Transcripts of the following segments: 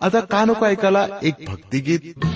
आता कानोको ऐकाला एक भक्तिगीत।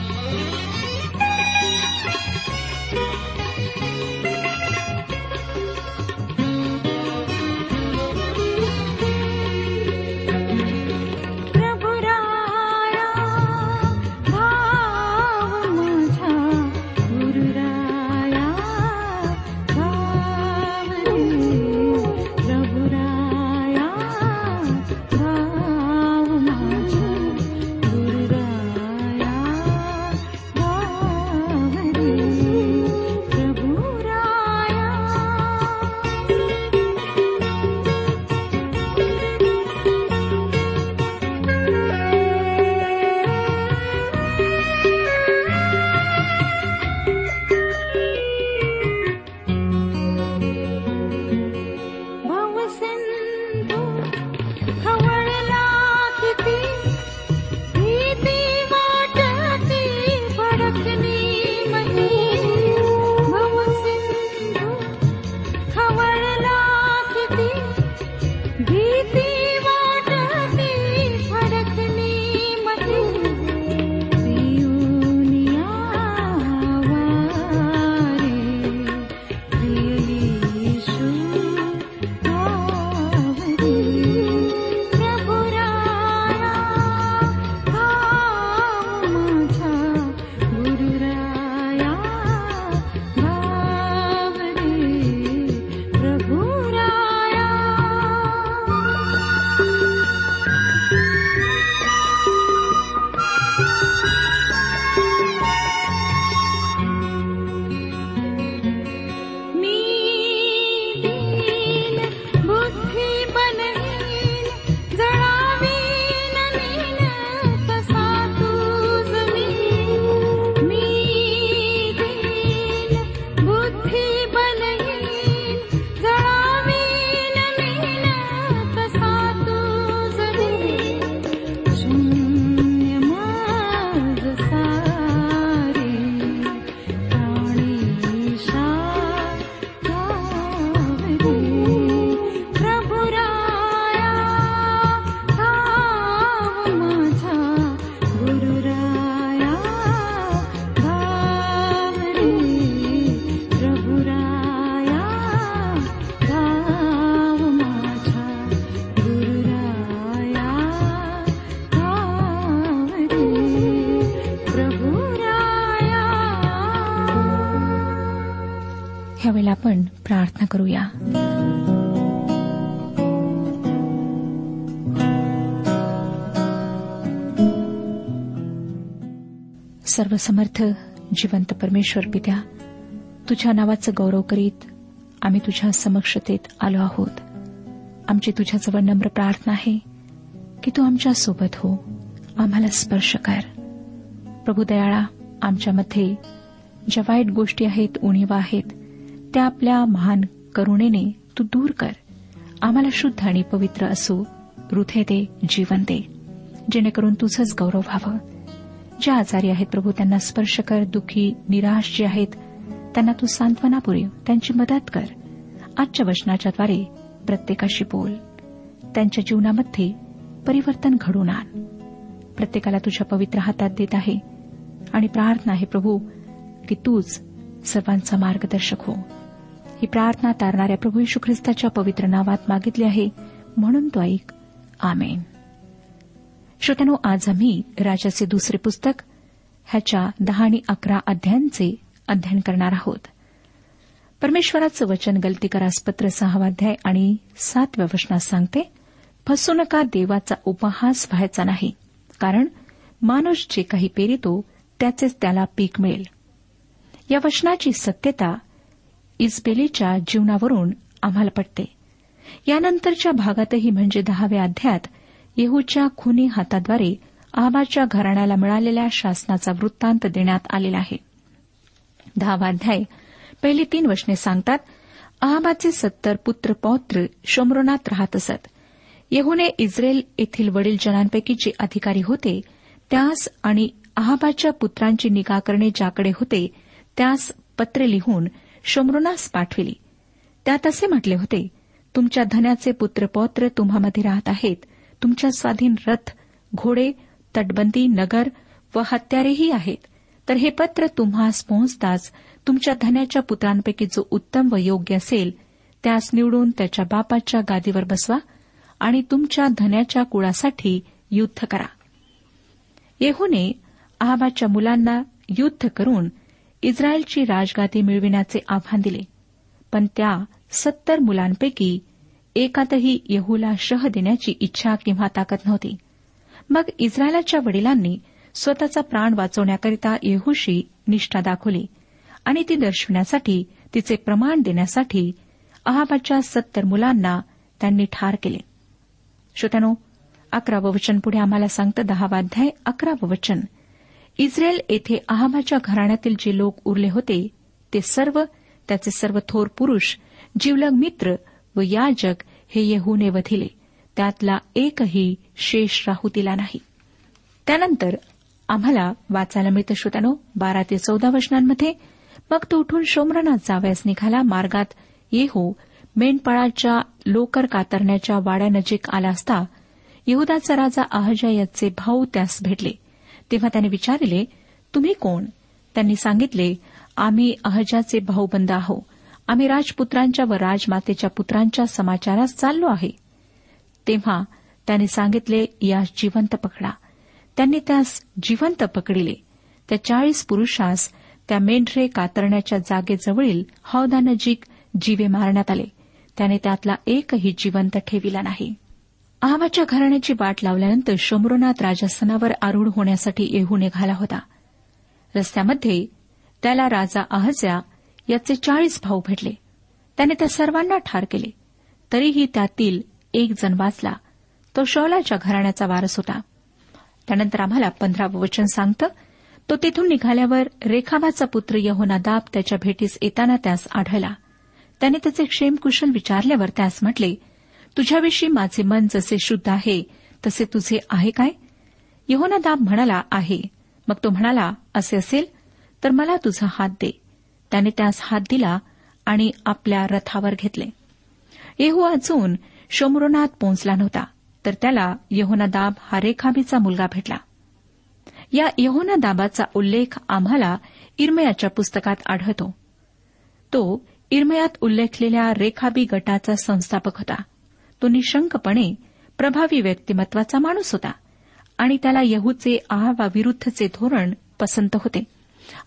ह्यावेळेला आपण प्रार्थना करूया. सर्वसमर्थ जिवंत परमेश्वर पित्या तुझ्या नावाचं गौरव करीत आम्ही तुझ्या समक्षतेत आलो आहोत. आमची तुझ्याजवळ नम्र प्रार्थना आहे की तू आमच्यासोबत हो. आम्हाला स्पर्श कर. प्रभू दयाळा आमच्यामध्ये ज्या वाईट गोष्टी आहेत उणीवा आहेत त्या आपल्या महान करुणेने तू दूर कर. आम्हाला शुद्ध आणि पवित्र असो रुथे दे जीवन दे. जेणेकरून तुझंच गौरव व्हावं. ज्या आजारी आहेत प्रभू त्यांना स्पर्श कर. दुःखी निराश जे आहेत त्यांना तू सांत्वना पुरेव त्यांची मदत कर. आजच्या वचनाच्याद्वारे प्रत्येकाशी बोल. त्यांच्या जीवनामध्ये परिवर्तन घडून आण. प्रत्येकाला तुझ्या पवित्र हातात देत आहे. आणि प्रार्थना आहे प्रभू की तूच सर्वांचा मार्गदर्शक हो. ही प्रार्थना तारणाऱ्या प्रभू यशू ख्रिस्ताच्या पवित्र नावात मागितली आहे. म्हणून तो ऐक. आमेन. श्रोत्यानो आज आम्ही राजाचे दुसरे पुस्तक ह्याच्या दहा आणि अकरा अध्यायांचे अध्ययन करणार आहोत. परमेश्वराचं वचन गलती करासपत्र सहावाध्याय आणि सातव्या वचनात सांगते फसू नका देवाचा उपहास व्हायचा नाही कारण माणूस जे काही पेरितो त्याचेच त्याला पीक मिळेल. या वचनाची सत्यता इस्बेलीच्या जीवनावरून आम्हाला पटते. यानंतरच्या भागातही म्हणजे दहाव्या अध्यात येहूच्या खुनी हाताद्वारे आहाबाच्या घराण्याला मिळालेल्या शासनाचा वृत्तांत देण्यात आलेला आहे. दहावा अध्याय पहिली तीन वचने सांगतात अहाबाचे सत्तर पुत्र पौत्र शोमरोनात राहत असत. येहूने इस्रेल येथील वडील जनांपैकी जे अधिकारी होते त्यास आणि अहाबाच्या पुत्रांची निगा करणे ज्याकडे होते त्यास पत्रे लिहून शमरुनास पाठविली. त्यात असे म्हटले होते तुमच्या धन्याचे पुत्र पौत्र तुम्हामध्ये राहत आहेत. तुमच्या स्वाधीन रथ घोडे तटबंदी नगर व हत्यारेही आहेत. तर हे पत्र तुम्हास पोहोचताच तुमच्या धन्याच्या पुत्रांपैकी जो उत्तम व योग्य असेल त्यास निवडून त्याच्या बापाच्या गादीवर बसवा आणि तुमच्या धन्याच्या कुळासाठी युद्ध करा. येहूने आहाबाच्या मुलांना युद्ध करून इस्रायलची राजगादी मिळविण्याचे आव्हान दिले. पण त्या सत्तर मुलांपैकी एकातही यहूला शह देण्याची इच्छा किंवा ताकद नव्हती. मग इस्रायलाच्या वडिलांनी स्वतःचा प्राण वाचवण्याकरिता येहूशी निष्ठा दाखवली आणि ती दर्शविण्यासाठी तिचे प्रमाण देण्यासाठी अहाबाच्या सत्तर मुलांना त्यांनी ठार केले. श्रोत्यानो अकरावं वचन पुढे आम्हाला सांगतं दहावाध्याय अकरावं वचन. इस्रायल येथे अहमाच्या घराण्यातील जे लोक उरले होते ते सर्व त्याचे सर्व थोर पुरुष जीवलग मित्र व याजक हे येहूने वधिले. त्यातला एकही शेष राहू दिला नाही. त्यानंतर आम्हाला वाचायला मिळतं श्रोत्यानो बारा ते चौदा वचनांमध्ये मग तो उठून शोमरणात जावयास निघाला मार्गात येहू मेंढपाळाच्या लोकर कातरण्याच्या वाड्यानजीक आला असता यहदाचा राजा अहजयाचे भाऊ त्यास भेटले. तेव्हा त्याने विचारले तुम्ही कोण? त्यांनी सांगितले आम्ही अहजाचे भाऊबंद आहो आम्ही राजपुत्रांच्या व राजमातेच्या पुत्रांच्या समाचारास चाललो आहे. तेव्हा त्याने सांगितले यास जिवंत पकडा. त्यांनी त्यास जिवंत पकडिले. त्या चाळीस पुरुषास त्या मेंढरे कातरण्याच्या जागेजवळील हौदानजीक जीवे मारण्यात आले. त्याने त्यातला एकही जिवंत ठेविला नाही. आहाबाच्या घराण्याची वाट लावल्यानंतर शंभरोनाथ राजस्थानावर आरूढ होण्यासाठी येहू निघाला होता. रस्त्यामध्ये त्याला राजा अहज्या याचे चाळीस भाऊ भेटले. त्याने त्या सर्वांना ठार केले. तरीही त्यातील एक जण वाचला. तो शौलाच्या घराण्याचा वारस होता. त्यानंतर आम्हाला पंधरावं वचन सांगतं तो तिथून निघाल्यावर रेखाबाचा पुत्र यहोनादाब त्याच्या भेटीस येताना त्यास आढळला. त्याने त्याचे क्षेमकुशल विचारल्यावर त्यास म्हटले तुझ्याविषयी माझे मन जसे शुद्ध आहे तसे तुझे आहे काय? यहोनादाब म्हणाला आहे. मग तो म्हणाला असे असेल तर मला तुझा हात दे. त्याने त्यास हात दिला आणि आपल्या रथावर घेतले. येहू अजून शोमरोनात पोहोचला नव्हता तर त्याला यहोनादाब हा रेखाबीचा मुलगा भेटला. या यहोनादाबाचा उल्लेख आम्हाला इरमयाच्या पुस्तकात आढळतो. तो इरमयात उल्लेखलेल्या रेखाबी गटाचा संस्थापक होता. तो निशंकपणे प्रभावी व्यक्तिमत्वाचा माणूस होता आणि त्याला यहूचे आहावाविरुद्धचे धोरण पसंत होते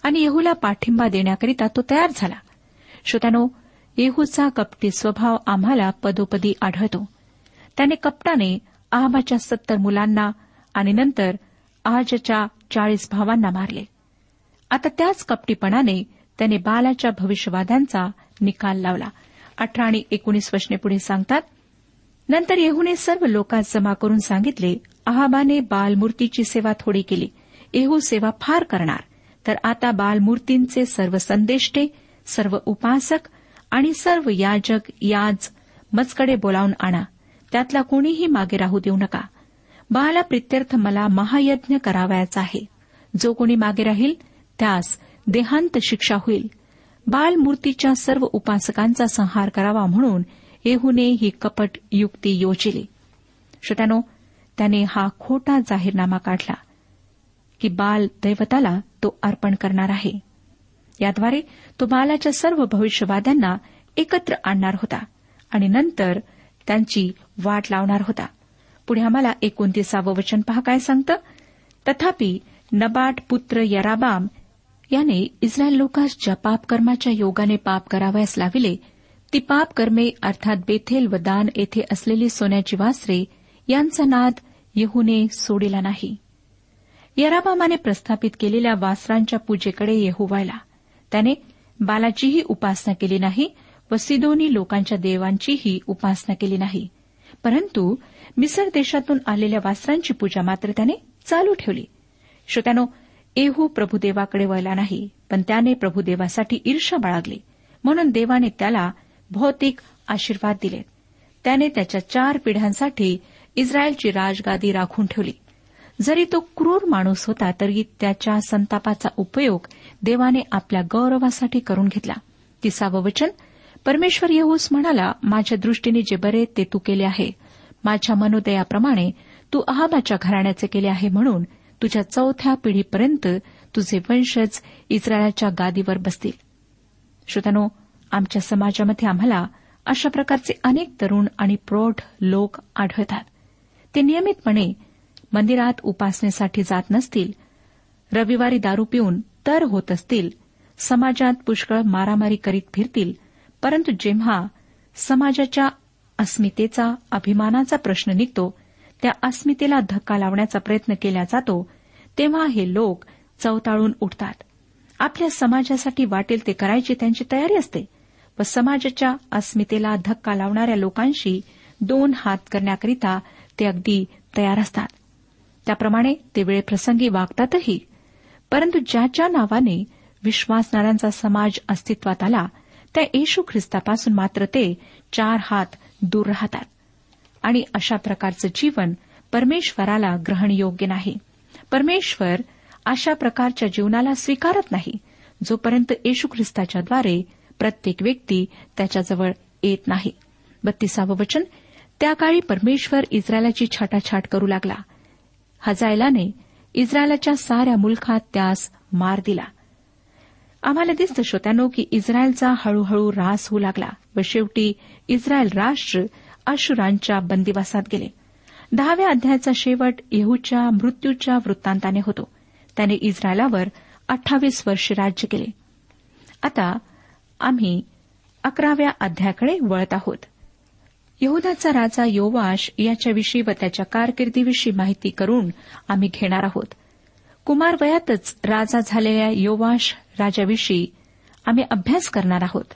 आणि येहूला पाठिंबा देण्याकरिता तो तयार झाला. श्रोत्यानो येहूचा कपटी स्वभाव आम्हाला पदोपदी आढळतो. त्याने कपटाने आहाबाच्या सत्तर मुलांना आणि नंतर आजच्या चाळीस भावांना मारले. आता त्याच कपटीपणाने त्याने बालाच्या भविष्यवाद्यांचा निकाल लावला. अठरा आणि एकोणीस वचने पुढे सांगतात नंतर येहूने सर्व लोकांस जमा करून सांगितले आहाबाने बालमूर्तीची सेवा थोडी केली. येहू सेवा फार करणार. तर आता बालमूर्तींचे सर्व संदेष्टे सर्व उपासक आणि सर्व याजक याज मजकडे बोलावून आणा. त्यातला कोणीही मागे राहू देऊ नका. बाला प्रित्यर्थ मला महायज्ञ करावयाचा आहे. जो कोणी मागे राहील त्यास देहांत शिक्षा होईल. बालमूर्तीच्या सर्व उपासकांचा संहार करावा म्हणून येहूने ही कपट युक्ती योजिली. श्रोत्यानो त्याने हा खोटा जाहीरनामा काढला की बाल दैवताला तो अर्पण करणार आहे. याद्वारे तो बालाच्या सर्व भविष्यवाद्यांना एकत्र आणणार होता आणि नंतर त्यांची वाट लावणार होता. पुढे आम्हाला एकोणतीसावं वचन पहा काय सांगतं? तथापि नबाट पुत्र यराबाम याने इस्रायल लोकांस ज्या पापकर्माच्या योगाने पाप करावयास लाविले ती पापकर्मे अर्थात बेथेल व दान येथे असलेली सोन्याची वासरे यांचा नाद येहूने सोडिला नाही. यराबामाने प्रस्थापित केलेल्या वासरांच्या पूजेकडे येहू व्हायला त्याने बालाचीही उपासना केली नाही व सिदोनी लोकांच्या देवांचीही उपासना केली नाही. परंतु मिसर देशातून आलेल्या वासरांची पूजा मात्र त्याने चालू ठेवली. श्रोत्यानो एहू प्रभुदेवाकडे वळला नाही पण त्याने प्रभुदेवासाठी ईर्षा बाळगली. म्हणून देवाने त्याला भौतिक आशीर्वाद दिले. त्याने त्याच्या चार पिढ्यांसाठी इस्रायलची राजगादी राखून ठेवली. जरी तो क्रूर माणूस होता तरी त्याच्या संतापाचा उपयोग देवाने आपल्या गौरवासाठी करून घेतला. तिसावं वचन परमेश्वर येऊस म्हणाला माझ्या दृष्टीने जे बरे ते तू केले आहे. माझ्या मनोदयाप्रमाणे तू अहाबाच्या घराण्याचे केले आहे म्हणून तुझ्या चौथ्या पिढीपर्यंत तुझे वंशज इस्रायलाच्या गादीवर बसतील. श्रोतानो आमच्या समाजामध्ये आम्हाला अशा प्रकारचे अनेक तरुण आणि प्रौढ लोक आढळतात. ते नियमितपणे मंदिरात उपासनेसाठी जात नसतील रविवारी दारू पिऊन तर होत असतील समाजात पुष्कळ मारामारी करीत फिरतील परंतु जेव्हा समाजाच्या अस्मितेचा अभिमानाचा प्रश्न निघतो त्या अस्मितेला धक्का लावण्याचा प्रयत्न केला जातो तेव्हा हे लोक चवताळून उठतात. आपल्या समाजासाठी वाटेल ते करायची त्यांची तयारी असते. व समाजाच्या अस्मितेला धक्का लावणाऱ्या लोकांशी दोन हात करण्याकरिता ते अगदी तयार असतात. त्याप्रमाणे ते वेळप्रसंगी वागतातही परंतु ज्याच्या नावाने विश्वासणाऱ्यांचा समाज अस्तित्वात आला त्या येशू ख्रिस्तापासून मात्र ते चार हात दूर राहतात. आणि अशा प्रकारचं जीवन परमेश्वराला ग्रहणयोग्य नाही. परमेश्वर अशा प्रकारच्या जीवनाला स्वीकारत नाही जोपर्यंत येशू ख्रिस्ताच्याद्वारे प्रत्येक व्यक्ती त्याच्याजवळ येत नाही. बत्तीसावं वचन त्या काळी परमेश्वर इस्रायलाची छाटाछाट करू लागला. हजायलाने इस्रायलाच्या साऱ्या मुलखात त्यास मार दिला. आम्हाला दिसतं श्रोत्यानो की इस्रायलचा हळूहळू रास होऊ लागला व शेवटी इस्रायल राष्ट्र अशुरांच्या बंदिवासात गेले. दहाव्या अध्यायाचा शेवट येहूच्या मृत्यूच्या वृत्तांताने होतो. त्याने इस्रायलावर अठ्ठावीस वर्षे राज्य केले. आता आम्ही अकराव्या अध्यायाकडे वळत आहोत. यहुदाचा राजा योवाश याच्याविषयी व त्याच्या कारकिर्दीविषयी माहिती करून आम्ही घेणार आहोत. कुमार वयातच राजा झालेल्या योवाश राजाविषयी आम्ही अभ्यास करणार आहोत.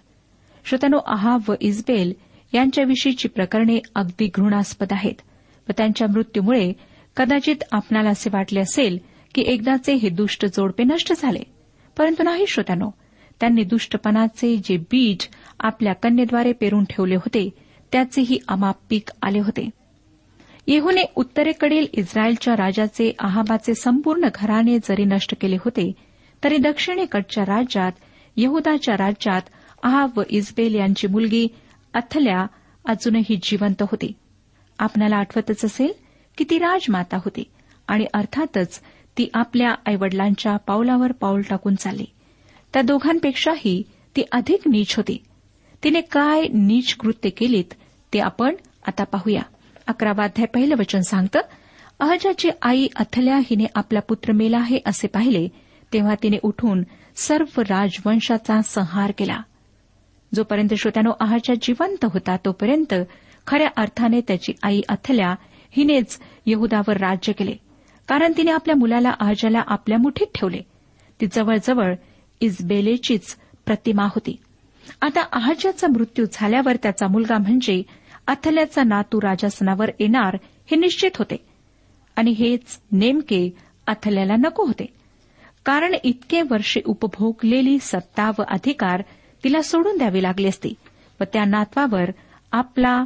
श्रोतनो अहाब व इस्बेल यांच्याविषयीची प्रकरणे अगदी घृणास्पद आहेत व त्यांच्या मृत्यूमुळे कदाचित आपणाला असे वाटले असेल की एकदाचे हे दुष्ट जोडपे नष्ट झाले. परंतु नाही श्रोत्यानो त्यांनी दुष्टपणाचे जे बीज आपल्या कन्येद्वारे पेरून ठेवले होते त्याचेही अमाप पीक आले होते. येहूने उत्तरेकडील इस्रायलच्या राजाचे आहाबाचे संपूर्ण घराणे जरी नष्ट केले होते तरी दक्षिणेकडच्या राज्यात यहदाच्या राज्यात आहाब व इस्बेल यांची मुलगी अथल्या अजूनही जिवंत होती. आपणाला आठवतच असेल की ती राजमाता होती आणि अर्थातच ती आपल्या आईवडिलांच्या पावलावर पाऊल टाकून चालली. त्या दोघांपेक्षाही ती अधिक नीच होती. तिने काय नीच कृत्य केलीत ते आपण आता पाहूया. अकरावाध्याय पहिलं वचन सांगतं अहजाची आई अथल्या हिने आपला पुत्र मेला आहे असे पाहिले तेव्हा तिने उठून सर्व राजवंशाचा संहार केला. जोपर्यंत श्रोत्यानो अहाजा जिवंत होता तोपर्यंत खऱ्या अर्थाने त्याची आई अथल्या हिनेच यहदावर राज्य केले. कारण तिने आपल्या मुलाला अहजाला आपल्या मुठीत ठेवले. ती जवळजवळ इजबेलेचीच प्रतिमा होती. आता आहाजाचा मृत्यू झाल्यावर त्याचा मुलगा म्हणजे अथल्याचा नातू राजासनावर येणार हे निश्चित होते. आणि हेच नेमके अथल्याला नको होते. कारण इतके वर्षे उपभोगलेली सत्ता व अधिकार तिला सोडून द्यावी लागली असती व त्या नातवावर आपला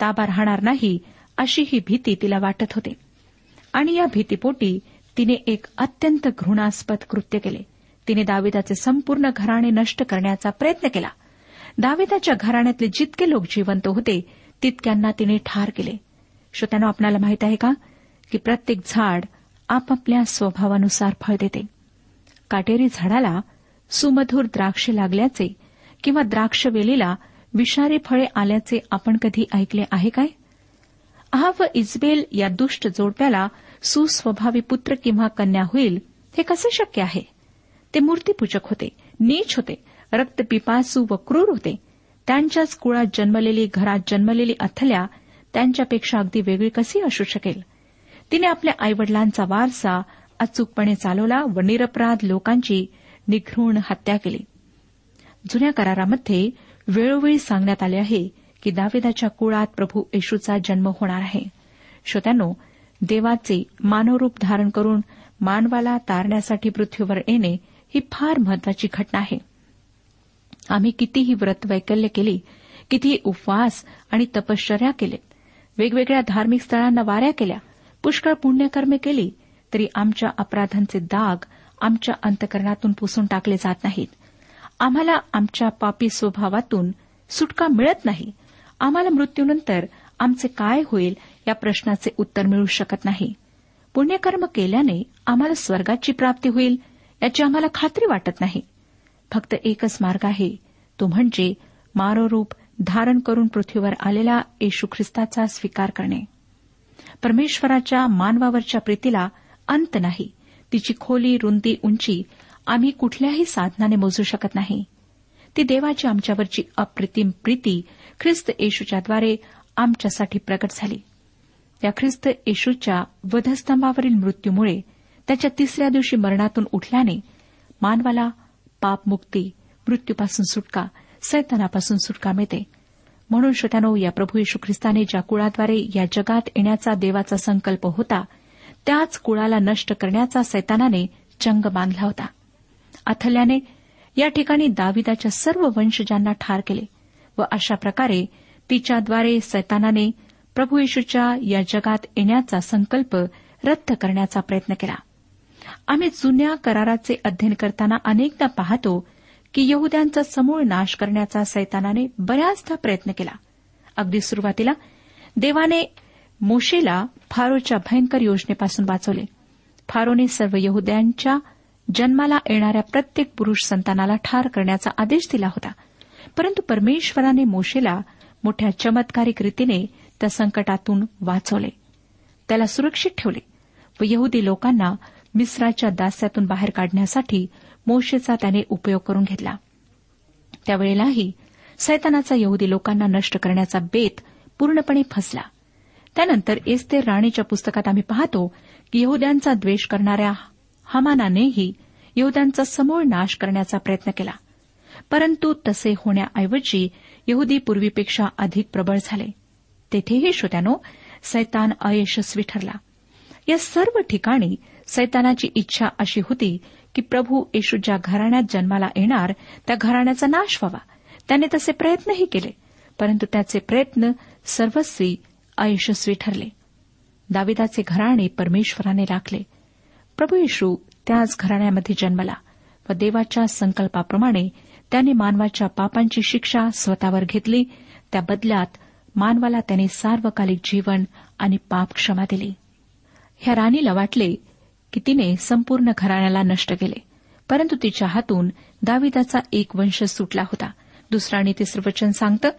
ताबा राहणार नाही अशी ही भीती तिला वाटत होते. आणि या भीतीपोटी तिने एक अत्यंत घृणास्पद कृत्य केले. तिने दाविदाचे संपूर्ण घराणे नष्ट करण्याचा प्रयत्न केला. दाविदाच्या घराण्यातले जितके लोक जिवंत होते तितक्यांना तिने ठार केले. श्रोत्यानं आपल्याला माहीत आहे का? की प्रत्येक झाड आपापल्या स्वभावानुसार फळ देते. काटेरी झाडाला सुमधूर द्राक्ष लागल्याचे किंवा द्राक्षवेलीला विषारी फळे आल्याचे आपण कधी ऐकले आहे काय? हा व इजबेल या दुष्ट जोडप्याला सुस्वभावी पुत्र किंवा कन्या होईल हे कसे शक्य आहे? ते मूर्तीपूजक होते नीच होते रक्तपिपासू व क्रूर होते. त्यांच्याच कुळात जन्मलेली घरात जन्मलेली अथल्या त्यांच्यापेक्षा अगदी वेगळी कशी असू शकेल? तिने आपल्या आईवडिलांचा वारसा अचूकपणे चालवला व निरपराध लोकांची निघृण हत्या केली. जुन्या करारामध्ये वेळोवेळी सांगण्यात आले आहे की दावेदाच्या कुळात प्रभू येशूचा जन्म होणार आहे. श्रोत्यानो देवाचे मानवरूप धारण करून मानवाला तारण्यासाठी पृथ्वीवर येणे ही फार महत्वाची घटना आहे. आम्ही कितीही व्रत वैकल्य केली कितीही उपवास आणि तपश्चर्या केले वेगवेगळ्या धार्मिक स्थळांना वाऱ्या केल्या पुष्कळ पुण्यकर्मे केली तरी आमच्या अपराधांचे दाग आमच्या अंतकरणातून पुसून टाकले जात नाहीत. आम्हाला आमच्या पापी स्वभावातून सुटका मिळत नाही. आम्हाला मृत्यूनंतर आमचे काय होईल या प्रश्नाचे उत्तर मिळू शकत नाही. पुण्यकर्म केल्याने आम्हाला स्वर्गाची प्राप्ती होईल याची आम्हाला खात्री वाटत नाही. फक्त एकच मार्ग आहे. तो म्हणजे मारोरूप धारण करून पृथ्वीवर आलेला येशू ख्रिस्ताचा स्वीकार करणे. परमेश्वराच्या मानवावरच्या प्रीतीला अंत नाही. तिची खोली रुंदी उंची आम्ही कुठल्याही साधनाने मोजू शकत नाही. ती देवाची आमच्यावरची अप्रतिम प्रीती ख्रिस्त येशूच्याद्वारे आमच्यासाठी प्रकट झाली. त्या ख्रिस्त येशूच्या वधस्तंभावरील मृत्यूमुळे त्याच्या तिसऱ्या दिवशी मरणातून उठल्याने मानवाला पापमुक्ती मृत्यूपासून सुटका सैतानापासून सुटका मिळते. म्हणून श्रोत्यानो या प्रभू येशू ख्रिस्ताने ज्या कुळाद्वारे या जगात येण्याचा देवाचा संकल्प होता त्याच कुळाला नष्ट करण्याचा सैतानाने चंग बांधला होता. अथल्याने या ठिकाणी दाविदाच्या सर्व वंशजांना ठार केले व अशा प्रकारे तिच्याद्वारे सैतानाने प्रभू येशूच्या या जगात येण्याचा संकल्प रद्द करण्याचा प्रयत्न केला. आम्ही जुन्या कराराचे अध्ययन करताना अनेकदा पाहतो की यहद्यांचा समूळ नाश करण्याचा सैतानाने बऱ्याचदा प्रयत्न केला. अगदी सुरुवातीला देवाने मोशेला फारोच्या भयंकर योजनेपासून वाचवले. फारोने सर्व यहद्यांच्या जन्माला येणाऱ्या प्रत्येक पुरुष संतानाला ठार करण्याचा आदेश दिला होता. परंतु परमेश्वराने मोशेला मोठ्या चमत्कारिक रीतीने त्या संकटातून वाचवले. त्याला सुरक्षित ठेवले व यहुदी लोकांना मिस्राच्या दास्यातून बाहेर काढण्यासाठी मोशेचा त्याने उपयोग करून घेतला. त्यावेळेलाही सैतानाचा यहुदी लोकांना नष्ट करण्याचा बेत पूर्णपणे फसला. त्यानंतर एस्तेर राणीच्या पुस्तकात आम्ही पाहतो की यहद्यांचा द्वेष करणाऱ्या हमानानेही यहद्यांचा समूळ नाश करण्याचा प्रयत्न केला. परंतु तसे होण्याऐवजी यहुदी पूर्वीपेक्षा अधिक प्रबळ झाले. तेथेही श्रोत्यानो सैतान अयशस्वी ठरला. या सर्व ठिकाणी सैतानाची इच्छा अशी होती की प्रभू येशू ज्या घराण्यात जन्माला येणार त्या घराण्याचा नाश व्हावा. त्याने तसे प्रयत्नही केले परंतु त्याचे प्रयत्न सर्वस्वी अयशस्वी ठरले. दाविदाचे घराणे परमेश्वराने राखले. प्रभू येशू त्याच घराण्यामध्ये जन्मला व देवाच्या संकल्पाप्रमाणे त्याने मानवाच्या पापांची शिक्षा स्वतःवर घेतली त्या बदल्यात मानवाला त्याने सार्वकालिक जीवन आणि पाप क्षमा दिली. ह्या राणीला वाटले की तिने संपूर्ण घराण्याला नष्ट केले. परंतु तिच्या हातून दाविदाचा एक वंश सुटला होता. दुसरा आणि तिसरं वचन सांगतं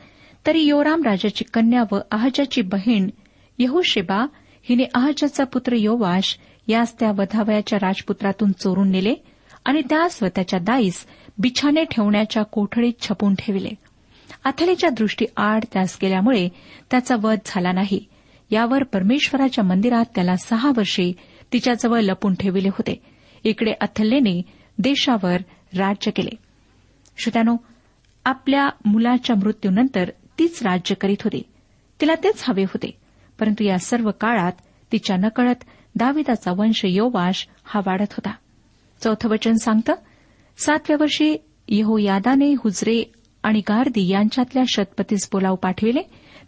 तरी योराम राजाची कन्या व अहजाची बहीण यहोशेबा हिने अहजाचा पुत्र योवाश यास त्या वधावयाच्या राजपुत्रातून चोरून नेले आणि त्यास व त्याच्या दाईस बिछाने ठेवण्याच्या कोठडीत छपून ठेवले. अथलेच्या दृष्टी आड त्यास गेल्यामुळे त्याचा वध झाला नाही. यावर परमेश्वराच्या मंदिरात त्याला सहा वर्षे तिच्याजवळ लपून ठेविले होते. इकडे अथल्लेने देशावर राज्य केले. श्रोत्यानो आपल्या मुलाच्या मृत्यूनंतर तीच राज्य करीत होती. तिला तेच हवे होते. परंतु या सर्व काळात तिच्या नकळत दाविदाचा वंश योवाश हा वाढत होता. चौथं वचन सांगतं सातव्या वर्षी यहोयादाने हुजरे आणि गार्दी यांच्यातल्या शतपतीस बोलाव पाठविले.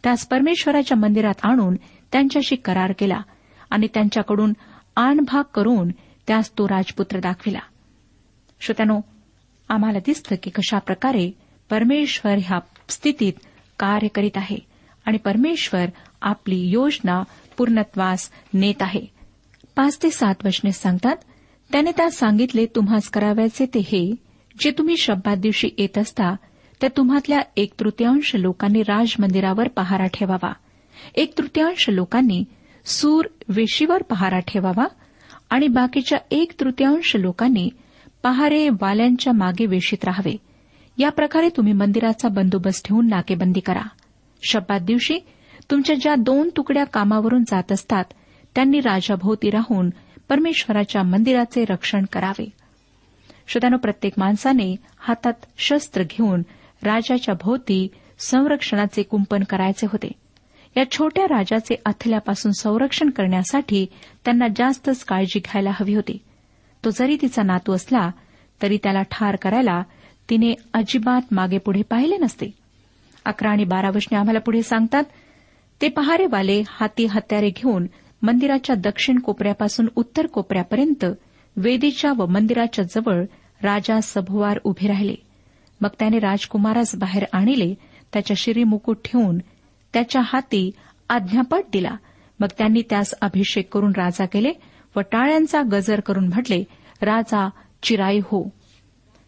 त्यास परमेश्वराच्या मंदिरात आणून त्यांच्याशी करार केला आणि त्यांच्याकडून आणभाग करून त्यास तो राजपुत्र दाखविला. श्रोत्यानो आम्हाला दिसतं की कशाप्रकारे परमेश्वर ह्या स्थितीत कार्य करीत आहे आणि परमेश्वर आपली योजना पूर्णत्वास नेत आहे. पाच ते सात वचने सांगतात त्याने त्यास सांगितले तुम्हास करावयाचे ते हे जे तुम्ही शब्दात दिवशी येत असता त्या तुम्हातल्या एक तृतीयांश लोकांनी राजमंदिरावर पहारा ठेवावा. एक तृतीयांश लोकांनी सूर वेशीवर पहारा ठेवावा आणि बाकीच्या एक तृतीयांश लोकांनी पहारे वाल्यांच्या मागे वेशीत राहावे. या प्रकारे तुम्ही मंदिराचा बंदोबस्त ठेवून नाकेबंदी करा. शब्दात दिवशी तुमच्या ज्या दोन तुकड्या कामावरून जात असतात त्यांनी राजाभोवती राहून परमेश्वराच्या मंदिराचे रक्षण करावे. श्रोत्यानो प्रत्येक माणसाने हातात शस्त्र घेऊन राजाच्या भोवती संरक्षणाचे कुंपण करायचे होते. या छोट्या राजाचे अथल्यापासून संरक्षण करण्यासाठी त्यांना जास्तच काळजी घ्यायला हवी होती. तो जरी तिचा नातू असला तरी त्याला ठार करायला तिने अजिबात मागे पुढे पाहिले नसते. अकरा आणि बारा वशने आम्हाला पुढे सांगतात ते पहारेवाले हाती हत्यारे घेऊन मंदिराच्या दक्षिण कोपऱ्यापासून उत्तर कोपऱ्यापर्यंत वेदीच्या व मंदिराच्या जवळ राजा सभोवार उभे राहिले. मग त्याने राजकुमारास बाहेर आणले त्याच्या शिरी मुकुट ठेवून त्याच्या हाती आज्ञापट दिला. मग त्यांनी त्यास अभिषेक करून राजा केले व टाळ्यांचा गजर करून म्हटले राजा चिराई हो.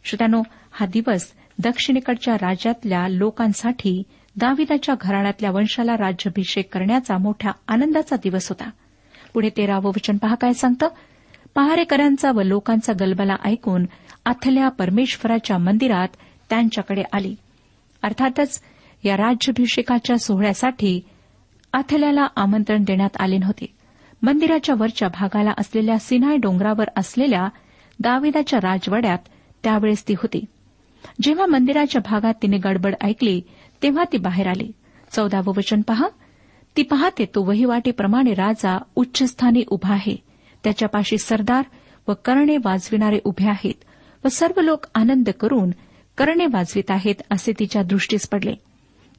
श्रोत्यानो हा दिवस दक्षिणेकडच्या राज्यातल्या लोकांसाठी दाविदाच्या घराण्यातल्या वंशाला राज्याभिषेक करण्याचा मोठ्या आनंदाचा दिवस होता. पुढे तेरावं वचन पहा काय सांगतं? पहारेकऱ्यांचा व लोकांचा गलबला ऐकून अथल्या परमेश्वराच्या मंदिरात त्यांच्याकडे आली. अर्थातच या राज्याभिषेकाच्या सोहळ्यासाठी अथल्याला आमंत्रण देण्यात आले नव्हते. मंदिराच्या वरच्या भागाला असलेल्या सिनाय डोंगरावर असलेल्या दाविदाच्या राजवाड्यात त्यावेळेस ती होती. जेव्हा मंदिराच्या भागात तिने गडबड ऐकली तेव्हा ती बाहेर आली. चौदावं वचन पहा. ती पाहते तो वहिवाटीप्रमाणे राजा उच्चस्थानी उभा आहे. त्याच्यापाशी सरदार व करणे वाजविणारे उभे आहेत व सर्व लोक आनंद करून करणे वाजवित आहेत असे तिच्या दृष्टीस पडले.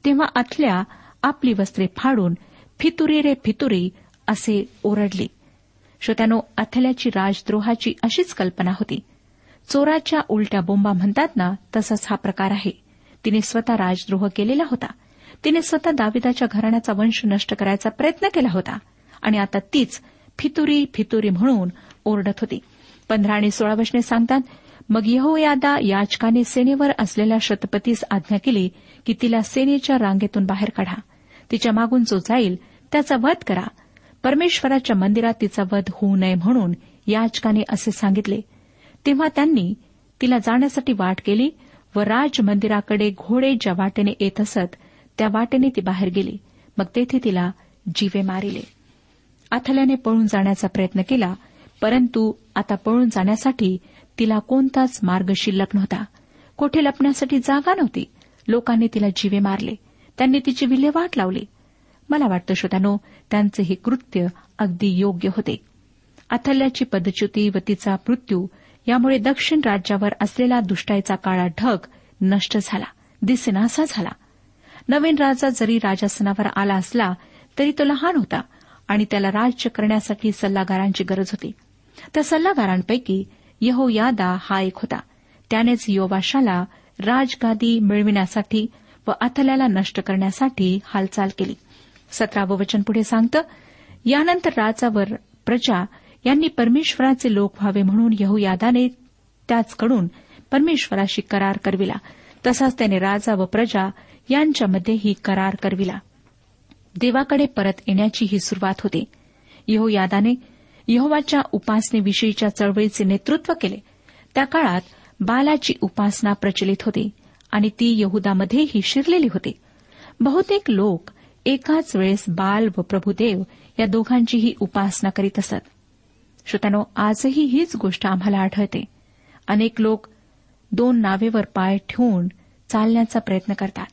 तेव्हा अथल्या आपली वस्त्रे फाडून फितुरी रे फितुरी असे ओरडली. श्रोत्यानो अथल्याची राजद्रोहाची अशीच कल्पना होती. चोराच्या उलट्या बोंबा म्हणतात ना तसाच हा प्रकार आहे. तिने स्वतः राजद्रोह केलेला होता. तिने स्वतः दाविदाच्या घराण्याचा वंश नष्ट करायचा प्रयत्न केला होता. आणि आता तीच फितुरी फितुरी म्हणून ओरडत होती. पंधरा आणि सोळा वचने सांगतात मग यहोयादा याचकाने सेनेवर असलेल्या शतपतीस आज्ञा केली की तिला सेनेच्या रांगेतून बाहेर काढा. तिच्या मागून जो जाईल त्याचा वध करा. परमेश्वराच्या मंदिरात तिचा वध होऊ नये म्हणून याचकाने असे सांगितले. तेव्हा त्यांनी तिला जाण्यासाठी वाट केली व राज मंदिराकडे घोडे ज्या वाटेने येत असत त्या वाटेने ती बाहेर गेली. मग तेथे तिला जीवे मारिले. अथल्याने पळून जाण्याचा प्रयत्न केला परंतु आता पळून जाण्यासाठी तिला कोणताच मार्ग शिल्लक नव्हता. कोठे लपण्यासाठी जागा नव्हती. लोकांनी तिला जीवे मारले. त्यांनी तिची विल्हेवाट लावली. मला वाटतं श्रोत्यानो त्यांचे हे कृत्य अगदी योग्य होते. अथल्याची पदच्युती व तिचा मृत्यू यामुळे दक्षिण राज्यावर असलेला दुष्टाईचा काळा ढग नष्ट झाला दिसेनासा झाला. नवीन राजा जरी राजासनावर आला असला तरी तो लहान होता आणि त्याला राज्य करण्यासाठी सल्लागारांची गरज होती. त्या सल्लागारांपैकी यहोयादा हा एक होता. त्यानेच योवाशाला राजगादी मिळविण्यासाठी व अथल्याला नष्ट करण्यासाठी हालचाल केली. सतरावं वचन पुढे सांगतं यानंतर राजावर प्रजा यांनी परमेश्वराचे लोक व्हावे म्हणून यहुयादाने त्याचकडून परमेश्वराशी करार करविला. तसाच त्याने राजा व प्रजा यांच्यामध्येही करार करविला. देवाकडे परत येण्याची ही सुरुवात होती. यहोयादाने यहोवाच्या उपासनेविषयीच्या चळवळीचे नेतृत्व केले. त्या काळात बालाची उपासना प्रचलित होती आणि ती यहुदामध्येही शिरलेली होती. बहुतेक लोक एकाच वेळेस बाल व प्रभुदेव या दोघांचीही उपासना करीत असत. श्रोत्यानो आजही हीच गोष्ट आम्हाला आढळते. अनेक लोक दोन नावेवर पाय ठेवून चालण्याचा प्रयत्न करतात.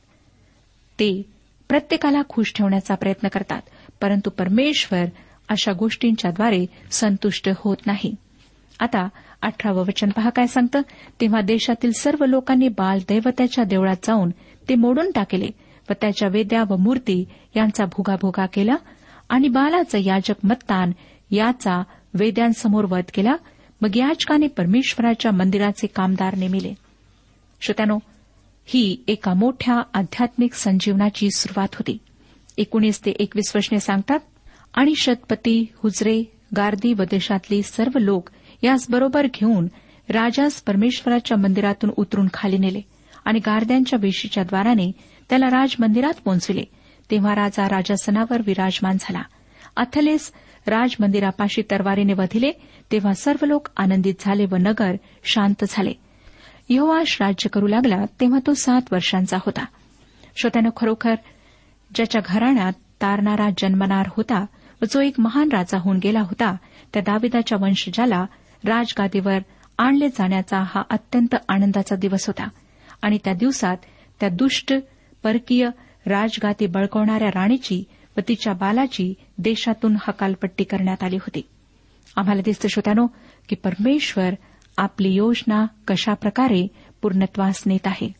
ते प्रत्येकाला खुश ठेवण्याचा प्रयत्न करतात परंतु परमेश्वर अशा गोष्टींच्याद्वारे संतुष्ट होत नाही. आता अठरावं वचन पहा काय सांगतं. तेव्हा देशातील सर्व लोकांनी बाल दैवत्याच्या देवळात जाऊन ते मोडून टाकले व त्याच्या वेद्या व मूर्ती यांचा भोगाभोगा केला आणि बालाचं याजक मत्तान याचा वेद्यांसमोर वध केला. मग याचकाने परमेश्वराच्या मंदिराचे कामदार नेमिले. श्रोत्यानो ही एका मोठ्या आध्यात्मिक संजीवनाची सुरुवात होती. एकोणीस ते एकवीस वचने सांगतात. आणि शतपती हुजरे गार्दी व देशातली सर्व लोक यास बरोबर घेऊन राजास परमेश्वराच्या मंदिरातून उतरून खाली नेले आणि गारद्यांच्या वेशीच्या द्वाराने त्याला राजमंदिरात पोहोचविले तेव्हा राजा राजासनावर विराजमान झाला. अथलेस राजमंदिरापाशी तरवारीने वधिले तेव्हा सर्व लोक आनंदित झाले व नगर शांत झाले. यहोवाश राज्य करू लागला तेव्हा तो सात वर्षांचा होता. श्रोत्यानं खरोखर ज्याच्या घराण्यात तारणारा जन्मनार होता व जो एक महान राजा होऊन गेला होता त्या दाविदाच्या वंशजाला राजगादीवर आणले जाण्याचा हा अत्यंत आनंदाचा दिवस होता. आणि त्या दिवसात त्या दुष्ट परकीय राजगादी बळकवणाऱ्या राणीची व तिच्या बालाची देशातून हकालपट्टी करण्यात आली होती. आम्हाला दिसतं श्रोत्यानो की परमेश्वर आपली योजना कशाप्रकारे पूर्णत्वास नेत आहे.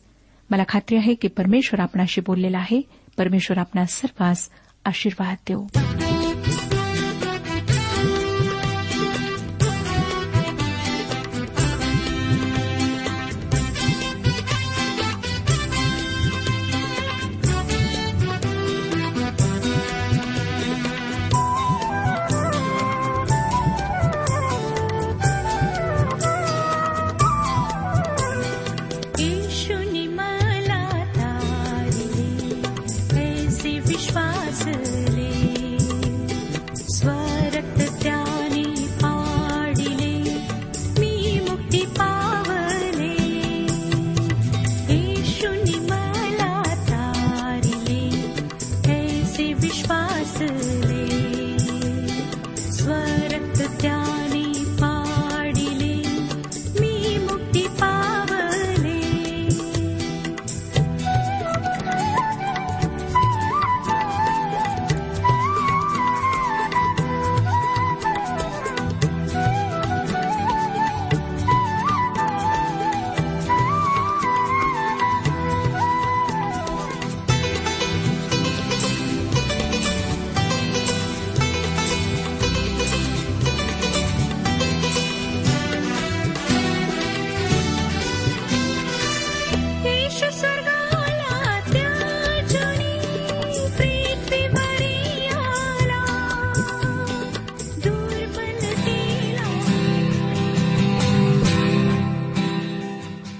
मला खात्री आहे की परमेश्वर आपणाशी बोललेला आहे. परमेश्वर आपणा सर्वांस आशीर्वाद देऊ